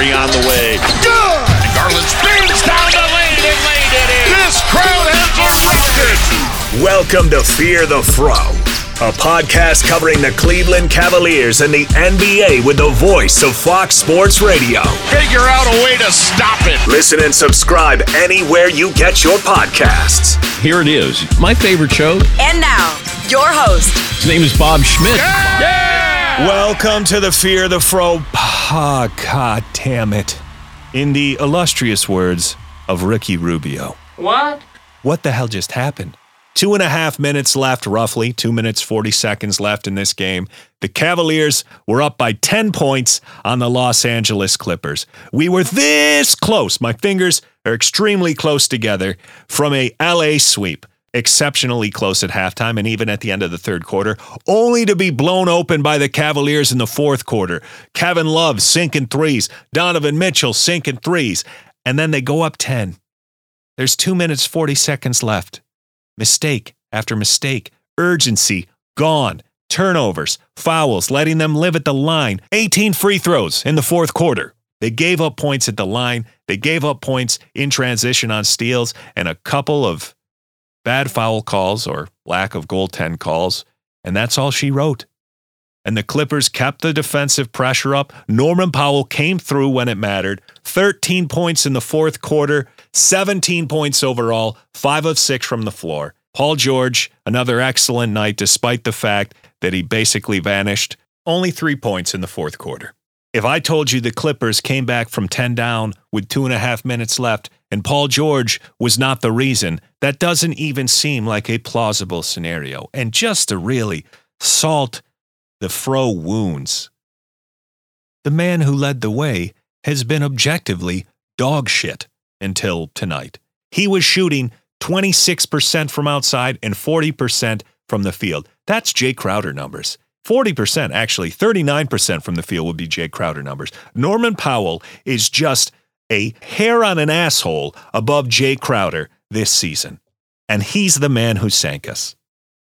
Three on the way. Good! Garland spins down the lane and laid it in. This crowd has erupted. Welcome to Fear the Fro, a podcast covering the Cleveland Cavaliers and the NBA with the voice of Fox Sports Radio. Figure out a way to stop it. Listen and subscribe anywhere you get your podcasts. Here it is, my favorite show. And now, your host. His name is Bob Schmidt. Welcome to the Fear the Fro. Ah, God damn it. In the illustrious words of Ricky Rubio. What? What the hell just happened? Two and a half minutes left, roughly. Two minutes, 40 seconds left in this game. The Cavaliers were up by 10 points on the Los Angeles Clippers. We were this close. My fingers are extremely close together from a LA sweep. Exceptionally close at halftime and even at the end of the third quarter, only to be blown open by the Cavaliers in the fourth quarter. Kevin Love sinking threes, Donovan Mitchell sinking threes, and then they go up 10. There's two minutes, 40 seconds left. Mistake after mistake, urgency gone, turnovers, fouls, letting them live at the line, 18 free throws in the fourth quarter. They gave up points at the line, they gave up points in transition on steals, and a couple of bad foul calls or lack of goaltend calls, and that's all she wrote. And the Clippers kept the defensive pressure up. Norman Powell came through when it mattered. 13 points in the fourth quarter, 17 points overall, 5 of 6 from the floor. Paul George, another excellent night despite the fact that he basically vanished. Only 3 points in the fourth quarter. If I told you the Clippers came back from 10 down with two and a half minutes left and Paul George was not the reason, that doesn't even seem like a plausible scenario. And just to really salt the fro wounds, the man who led the way has been objectively dog shit until tonight. He was shooting 26% from outside and 40% from the field. That's Jay Crowder numbers. 40%, actually, 39% from the field would be Jay Crowder numbers. Norman Powell is just a hair on an asshole above Jay Crowder this season. And he's the man who sank us.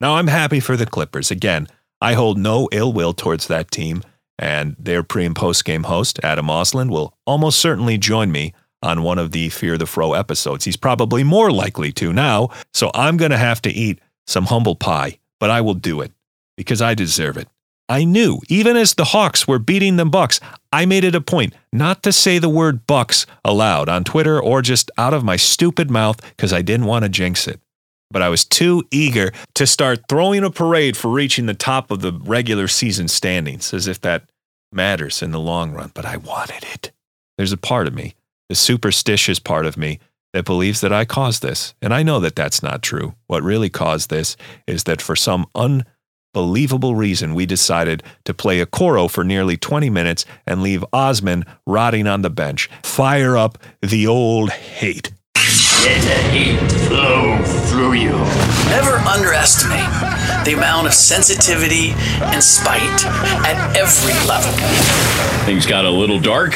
Now, I'm happy for the Clippers. Again, I hold no ill will towards that team, and their pre and post game host, Adam Osland, will almost certainly join me on one of the Fear the Fro episodes. He's probably more likely to now, so I'm going to have to eat some humble pie, but I will do it because I deserve it. I knew, even as the Hawks were beating the Bucks, I made it a point not to say the word Bucks aloud on Twitter or just out of my stupid mouth because I didn't want to jinx it. But I was too eager to start throwing a parade for reaching the top of the regular season standings, as if that matters in the long run. But I wanted it. There's a part of me, the superstitious part of me, that believes that I caused this. And I know that that's not true. What really caused this is that for some un believable reason, we decided to play Okoro for nearly 20 minutes and leave Osman rotting on the bench. Fire up the old hate. Let the hate flow through you. Never underestimate the amount of sensitivity and spite at every level. Things got a little dark.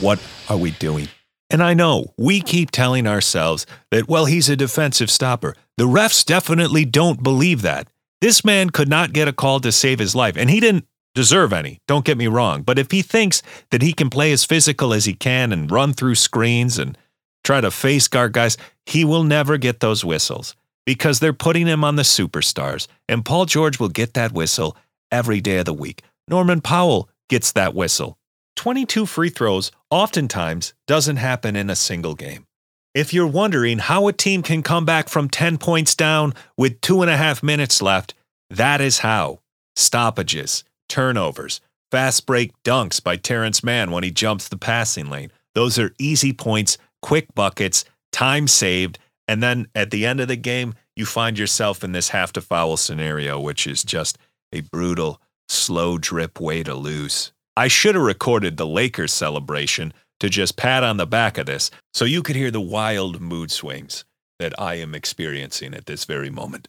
What are we doing? And I know we keep telling ourselves that, well, he's a defensive stopper. The refs definitely don't believe that. This man could not get a call to save his life, and he didn't deserve any. Don't get me wrong. But if he thinks that he can play as physical as he can and run through screens and try to face guard guys, he will never get those whistles because they're putting him on the superstars. And Paul George will get that whistle every day of the week. Norman Powell gets that whistle. 22 free throws oftentimes doesn't happen in a single game. If you're wondering how a team can come back from 10 points down with two and a half minutes left, that is how. Stoppages, turnovers, fast break dunks by Terrence Mann when he jumps the passing lane. Those are easy points, quick buckets, time saved. And then at the end of the game, you find yourself in this have to foul scenario, which is just a brutal, slow drip way to lose. I should have recorded the Lakers celebration to just pat on the back of this so you could hear the wild mood swings that I am experiencing at this very moment.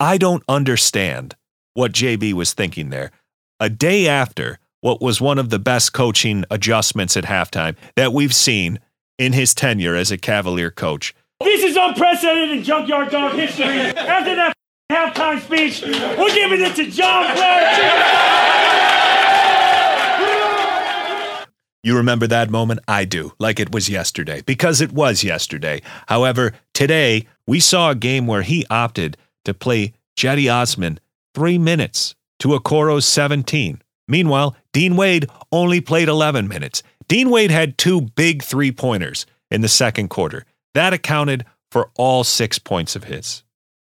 I don't understand what JB was thinking there. A day after what was one of the best coaching adjustments at halftime that we've seen in his tenure as a Cavalier coach. This is unprecedented in Junkyard Dog history. After that halftime speech, we're giving it to John Blair. You remember that moment? I do, like it was yesterday, because it was yesterday. However, today we saw a game where he opted to play Cedi Osman three minutes to Okoro's 17. Meanwhile, Dean Wade only played 11 minutes. Dean Wade had two big three pointers in the second quarter. That accounted for all six points of his.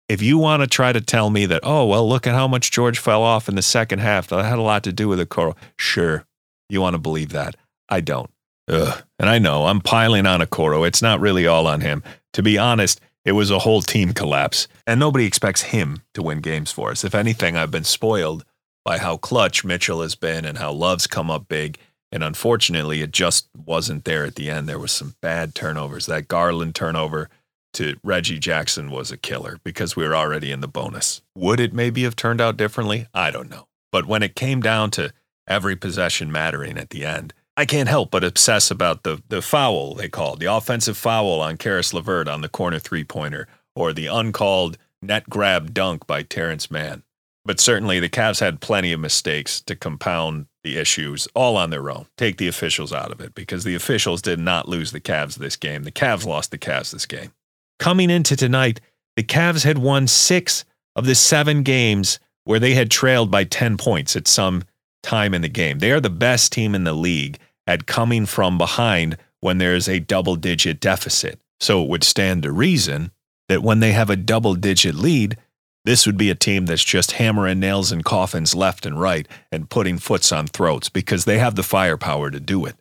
If you want to try to tell me that, oh, well, look at how much George fell off in the second half, that had a lot to do with Okoro, sure, you want to believe that. I don't. Ugh. And I know I'm piling on Okoro. It's not really all on him. To be honest, it was a whole team collapse. And nobody expects him to win games for us. If anything, I've been spoiled by how clutch Mitchell has been and how Love's come up big. And unfortunately, it just wasn't there at the end. There was some bad turnovers. That Garland turnover to Reggie Jackson was a killer because we were already in the bonus. Would it maybe have turned out differently? I don't know. But when it came down to every possession mattering at the end, I can't help but obsess about the the foul they called, the offensive foul on Caris LeVert on the corner three pointer, or the uncalled net grab dunk by Terrence Mann. But certainly the Cavs had plenty of mistakes to compound the issues all on their own. Take the officials out of it because the officials did not lose the Cavs this game. The Cavs lost the Cavs this game. Coming into tonight, the Cavs had won six of the seven games where they had trailed by 10 points at some time in the game. They are the best team in the league at coming from behind when there's a double digit deficit. So it would stand to reason that when they have a double digit lead, this would be a team that's just hammering nails in coffins left and right and putting foots on throats because they have the firepower to do it.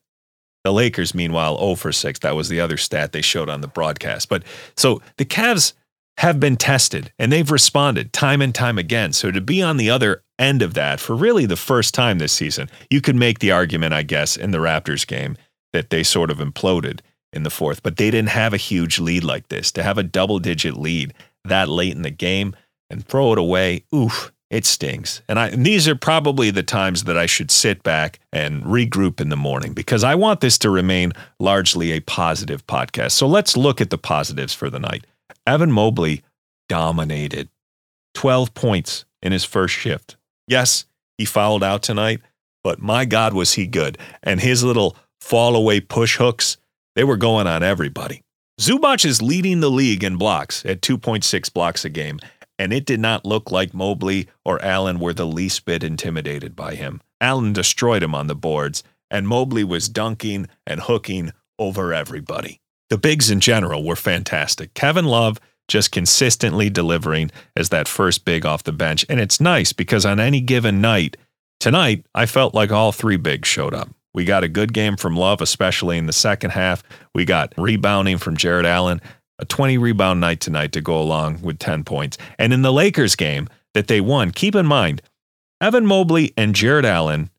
The Lakers, meanwhile, 0 for 6. That was the other stat they showed on the broadcast. But so the Cavs have been tested and they've responded time and time again. So to be on the other end of that for really the first time this season, you could make the argument, I guess, in the Raptors game that they sort of imploded in the fourth, but they didn't have a huge lead like this. To have a double digit lead that late in the game and throw it away, oof, it stings. And, I, and these are probably the times that I should sit back and regroup in the morning because I want this to remain largely a positive podcast. So let's look at the positives for the night. Evan Mobley dominated 12 points in his first shift. Yes, he fouled out tonight, but my God, was he good. And his little fall away push hooks, they were going on everybody. Zubac is leading the league in blocks at 2.6 blocks a game, and it did not look like Mobley or Allen were the least bit intimidated by him. Allen destroyed him on the boards, and Mobley was dunking and hooking over everybody. The bigs in general were fantastic. Kevin Love just consistently delivering as that first big off the bench. And it's nice because on any given night, tonight, I felt like all three bigs showed up. We got a good game from Love, especially in the second half. We got rebounding from Jarrett Allen, a 20 rebound night tonight to go along with 10 points. And in the Lakers game that they won, keep in mind, Evan Mobley and Jarrett Allen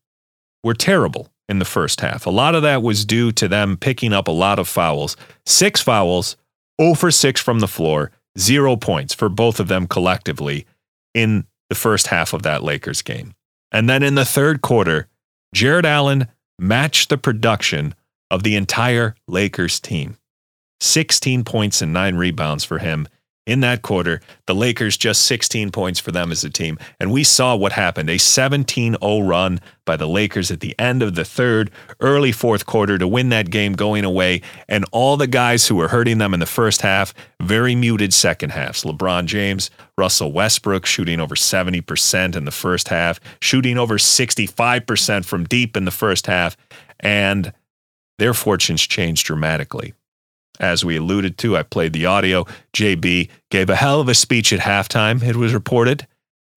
were terrible in the first half. A lot of that was due to them picking up a lot of fouls. Six fouls, 0 for 6 from the floor, zero points for both of them collectively in the first half of that Lakers game. And then in the third quarter, Jarrett Allen matched the production of the entire Lakers team 16 points and nine rebounds for him in that quarter. The Lakers just 16 points for them as a team. And we saw what happened a 17 0 run by the Lakers at the end of the third, early fourth quarter to win that game going away. And all the guys who were hurting them in the first half, very muted second halves. LeBron James, Russell Westbrook shooting over 70% in the first half, shooting over 65% from deep in the first half. And their fortunes changed dramatically. As we alluded to, I played the audio. JB gave a hell of a speech at halftime, it was reported.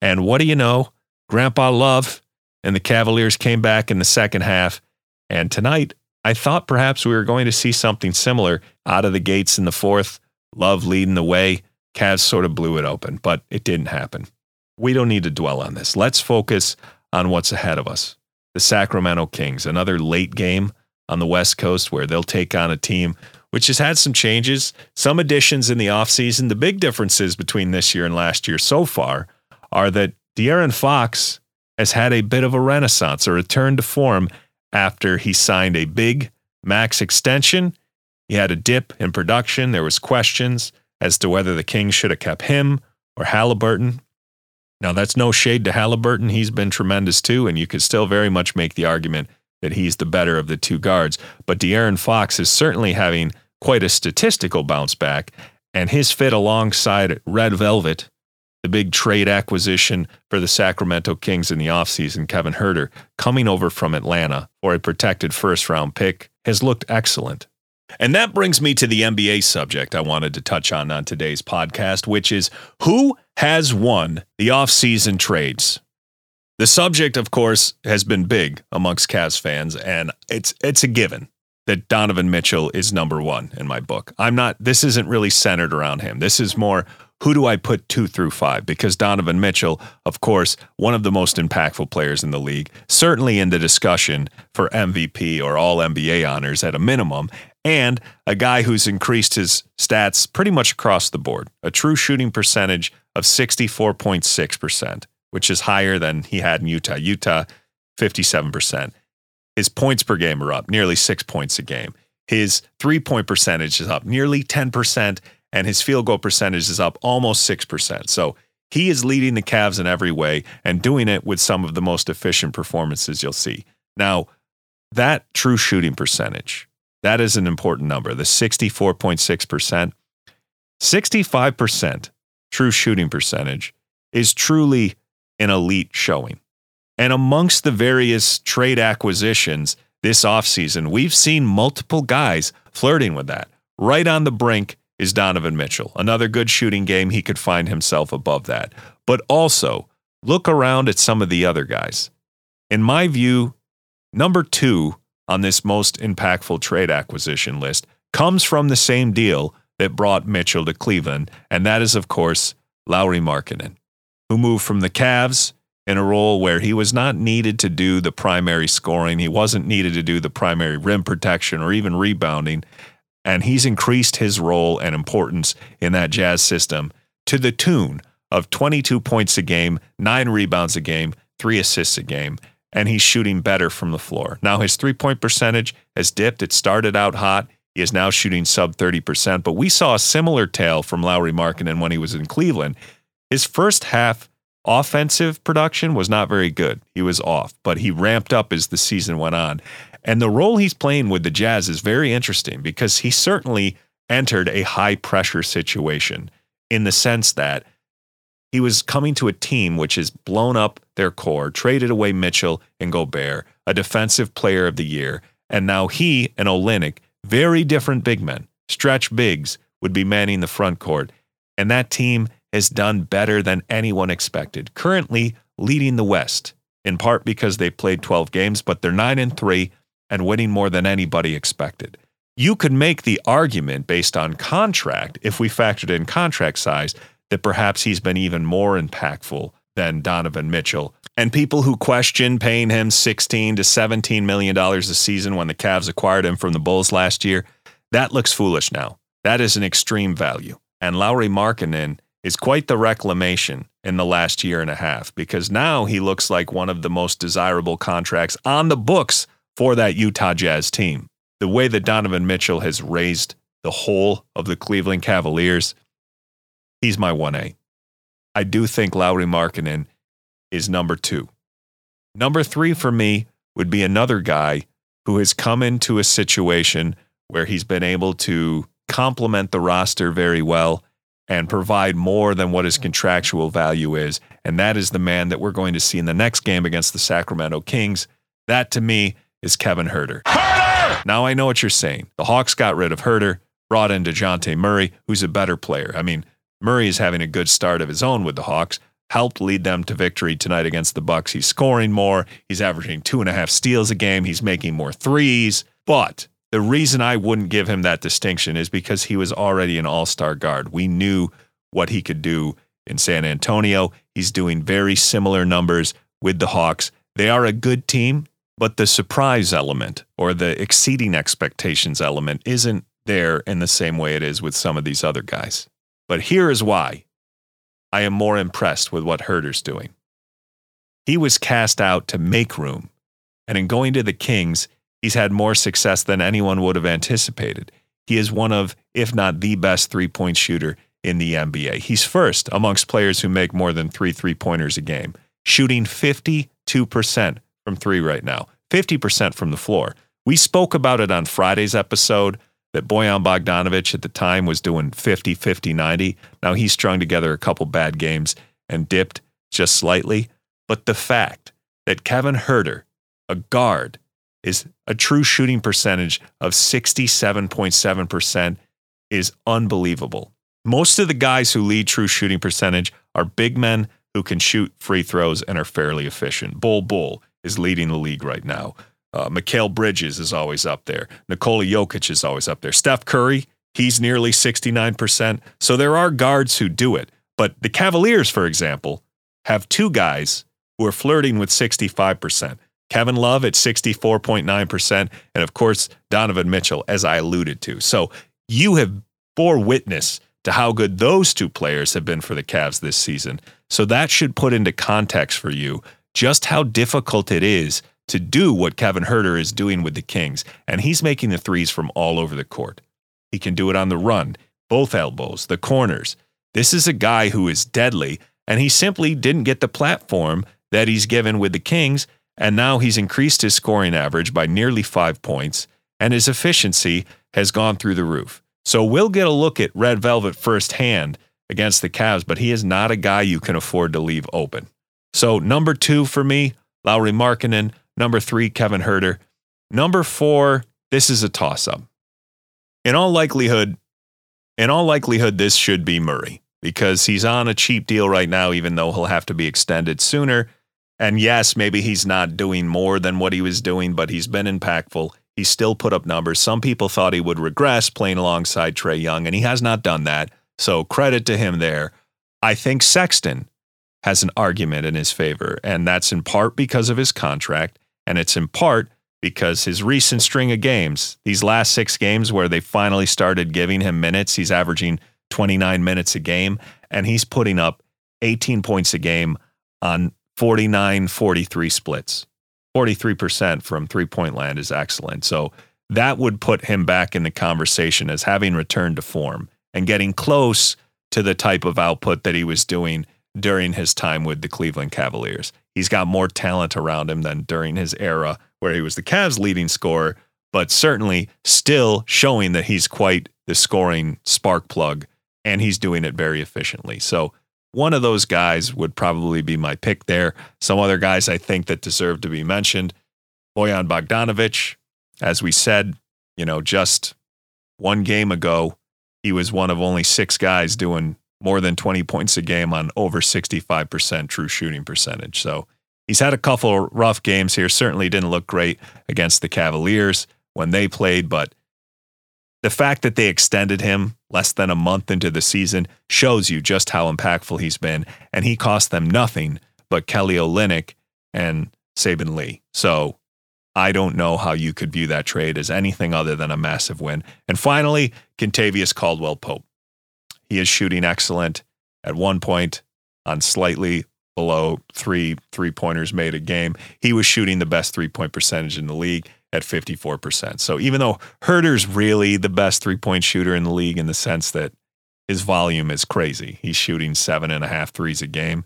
And what do you know? Grandpa Love and the Cavaliers came back in the second half. And tonight, I thought perhaps we were going to see something similar out of the gates in the fourth. Love leading the way. Cavs sort of blew it open, but it didn't happen. We don't need to dwell on this. Let's focus on what's ahead of us. The Sacramento Kings, another late game on the West Coast where they'll take on a team which has had some changes, some additions in the offseason. The big differences between this year and last year so far are that De'Aaron Fox has had a bit of a renaissance, a return to form after he signed a big max extension. He had a dip in production. There was questions as to whether the Kings should have kept him or Halliburton. Now, that's no shade to Halliburton. He's been tremendous too, and you could still very much make the argument that he's the better of the two guards. But De'Aaron Fox is certainly having quite a statistical bounce back, and his fit alongside Red Velvet, the big trade acquisition for the Sacramento Kings in the offseason, Kevin Huerter, coming over from Atlanta for a protected first round pick, has looked excellent. And that brings me to the NBA subject I wanted to touch on on today's podcast, which is who has won the offseason trades? The subject, of course, has been big amongst Cavs fans, and it's it's a given that Donovan Mitchell is number one in my book. I'm not. This isn't really centered around him. This is more who do I put two through five? Because Donovan Mitchell, of course, one of the most impactful players in the league, certainly in the discussion for MVP or All NBA honors at a minimum, and a guy who's increased his stats pretty much across the board. A true shooting percentage of 64.6%, which is higher than he had in Utah. Utah, 57%. His points per game are up nearly six points a game. His three point percentage is up nearly 10%, and his field goal percentage is up almost 6%. So he is leading the Cavs in every way and doing it with some of the most efficient performances you'll see. Now, that true shooting percentage, that is an important number. The 64.6%, 65% true shooting percentage is truly an elite showing. And amongst the various trade acquisitions this offseason, we've seen multiple guys flirting with that. Right on the brink is Donovan Mitchell. Another good shooting game, he could find himself above that. But also, look around at some of the other guys. In my view, number two on this most impactful trade acquisition list comes from the same deal that brought Mitchell to Cleveland, and that is, of course, Lauri Markkanen, who moved from the Cavs in a role where he was not needed to do the primary scoring. He wasn't needed to do the primary rim protection or even rebounding. And he's increased his role and importance in that Jazz system to the tune of 22 points a game, nine rebounds a game, three assists a game and he's shooting better from the floor. Now his three point percentage has dipped. It started out hot. He is now shooting sub 30%. But we saw a similar tale from Lauri Markkanen when he was in Cleveland. His first half offensive production was not very good. He was off, but he ramped up as the season went on. And the role he's playing with the Jazz is very interesting because he certainly entered a high pressure situation in the sense that he was coming to a team which has blown up their core, traded away Mitchell and Gobert, a defensive player of the year, and now he and Olynyk, very different big men, stretch bigs, would be manning the front court. And that team has done better than anyone expected, currently leading the West, in part because they played 12 games, but they're 9 and 3 and winning more than anybody expected. You could make the argument based on contract, if we factored in contract size, that perhaps he's been even more impactful than Donovan Mitchell. And people who question paying him 16 to 17 million dollars a season when the Cavs acquired him from the Bulls last year, that looks foolish now. That is an extreme value. And Lauri Markkanen is quite the reclamation in the last year and a half because now he looks like one of the most desirable contracts on the books for that Utah Jazz team. The way that Donovan Mitchell has raised the whole of the Cleveland Cavaliers He's my 1A. I do think Lauri Markkanen is number two. Number three for me would be another guy who has come into a situation where he's been able to complement the roster very well and provide more than what his mm-hmm. contractual value is. And that is the man that we're going to see in the next game against the Sacramento Kings. That to me is Kevin Huerter. Huerter! Now I know what you're saying. The Hawks got rid of Huerter, brought in DeJounte Murray, who's a better player. I mean, Murray is having a good start of his own with the Hawks. Helped lead them to victory tonight against the Bucks. He's scoring more. He's averaging two and a half steals a game. He's making more threes. But the reason I wouldn't give him that distinction is because he was already an all-star guard. We knew what he could do in San Antonio. He's doing very similar numbers with the Hawks. They are a good team, but the surprise element or the exceeding expectations element isn't there in the same way it is with some of these other guys. But here is why I am more impressed with what Huerter's doing. He was cast out to make room, and in going to the Kings, he's had more success than anyone would have anticipated. He is one of, if not the best three point shooter in the NBA. He's first amongst players who make more than three three pointers a game, shooting 52% from three right now. 50% from the floor. We spoke about it on Friday's episode that Bojan Bogdanovic at the time was doing 50, 50, 90. Now he's strung together a couple bad games and dipped just slightly. But the fact that Kevin Huerter, a guard, is a true shooting percentage of 67.7% is unbelievable. Most of the guys who lead true shooting percentage are big men who can shoot free throws and are fairly efficient. Bol Bol is leading the league right now. Uh, Mikal Bridges is always up there. Nikola Jokic is always up there. Steph Curry, he's nearly 69%. So there are guards who do it. But the Cavaliers, for example, have two guys who are flirting with 65%. Kevin Love at 64.9%, and of course, Donovan Mitchell, as I alluded to. So you have bore witness to how good those two players have been for the Cavs this season. So that should put into context for you just how difficult it is to do what Kevin Huerter is doing with the Kings. And he's making the threes from all over the court. He can do it on the run, both elbows, the corners. This is a guy who is deadly, and he simply didn't get the platform that he's given with the Kings. And now he's increased his scoring average by nearly five points, and his efficiency has gone through the roof. So we'll get a look at Red Velvet firsthand against the Cavs, but he is not a guy you can afford to leave open. So number two for me, Lauri Markkanen. Number three, Kevin Huerter. Number four, this is a toss-up. In all likelihood, in all likelihood, this should be Murray because he's on a cheap deal right now, even though he'll have to be extended sooner. And yes, maybe he's not doing more than what he was doing, but he's been impactful. He still put up numbers. Some people thought he would regress playing alongside Trae Young, and he has not done that. So credit to him there. I think Sexton has an argument in his favor, and that's in part because of his contract, and it's in part because his recent string of games, these last six games where they finally started giving him minutes, he's averaging 29 minutes a game, and he's putting up 18 points a game on 49 43 splits. 43% from three point land is excellent. So that would put him back in the conversation as having returned to form and getting close to the type of output that he was doing during his time with the Cleveland Cavaliers. He's got more talent around him than during his era where he was the Cavs' leading scorer, but certainly still showing that he's quite the scoring spark plug and he's doing it very efficiently. So one of those guys would probably be my pick there. Some other guys I think that deserve to be mentioned. Bojan Bogdanovic, as we said, you know, just one game ago, he was one of only six guys doing more than 20 points a game on over 65% true shooting percentage. So he's had a couple rough games here. Certainly didn't look great against the Cavaliers when they played, but the fact that they extended him less than a month into the season shows you just how impactful he's been. And he cost them nothing but Kelly Olynyk and Saben Lee. So I don't know how you could view that trade as anything other than a massive win. And finally, Kentavious Caldwell Pope. He is shooting excellent at one point on slightly below three three pointers made a game. He was shooting the best three point percentage in the league at 54%. So even though Huerter's really the best three point shooter in the league in the sense that his volume is crazy, he's shooting seven and a half threes a game.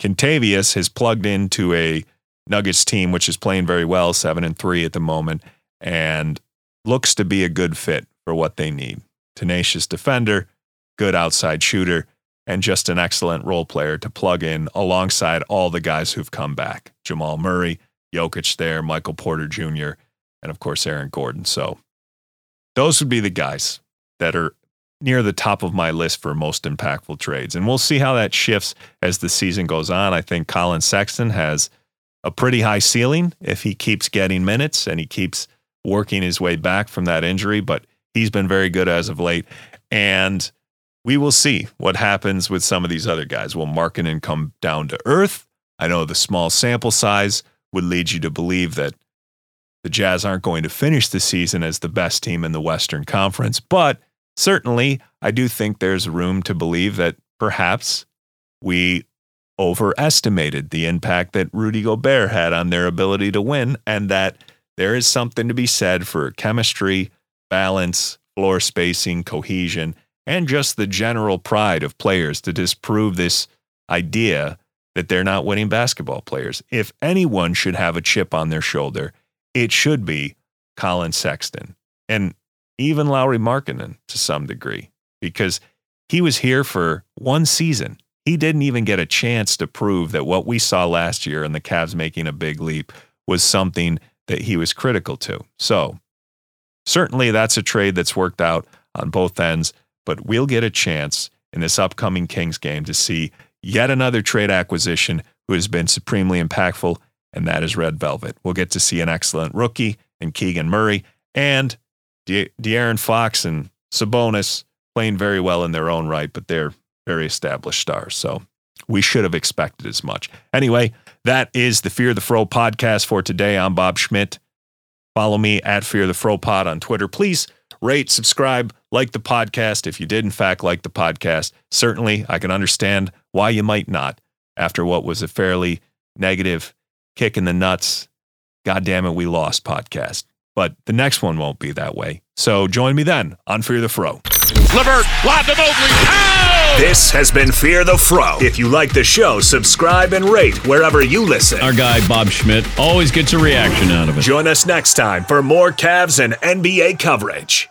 Kentavious has plugged into a Nuggets team which is playing very well, seven and three at the moment, and looks to be a good fit for what they need. Tenacious defender, good outside shooter, and just an excellent role player to plug in alongside all the guys who've come back. Jamal Murray, Jokic there, Michael Porter Jr., and of course Aaron Gordon. So those would be the guys that are near the top of my list for most impactful trades. And we'll see how that shifts as the season goes on. I think Colin Sexton has a pretty high ceiling if he keeps getting minutes and he keeps working his way back from that injury, but he's been very good as of late. And we will see what happens with some of these other guys. Will Markkanen come down to earth? I know the small sample size would lead you to believe that the Jazz aren't going to finish the season as the best team in the Western Conference, but certainly I do think there's room to believe that perhaps we overestimated the impact that Rudy Gobert had on their ability to win, and that there is something to be said for chemistry, balance, floor spacing, cohesion, and just the general pride of players to disprove this idea that they're not winning basketball players. If anyone should have a chip on their shoulder, it should be Colin Sexton and even Lauri Markkanen to some degree because he was here for one season. He didn't even get a chance to prove that what we saw last year and the Cavs making a big leap was something that he was critical to. So, certainly that's a trade that's worked out on both ends, but we'll get a chance in this upcoming Kings game to see yet another trade acquisition who has been supremely impactful, and that is Red Velvet. We'll get to see an excellent rookie in Keegan Murray and De- De'Aaron Fox and Sabonis playing very well in their own right, but they're very established stars. So we should have expected as much. Anyway, that is the Fear the Fro podcast for today. I'm Bob Schmidt. Follow me at Fear the Fro Pod on Twitter. Please rate, subscribe, like the podcast. If you did, in fact, like the podcast, certainly I can understand why you might not after what was a fairly negative kick in the nuts. God damn it, we lost podcast. But the next one won't be that way. So join me then on Fear the Fro. Levert, lob to Mobley. Pow! This has been Fear the Fro. If you like the show, subscribe and rate wherever you listen. Our guy, Bob Schmidt, always gets a reaction out of it. Join us next time for more Cavs and NBA coverage.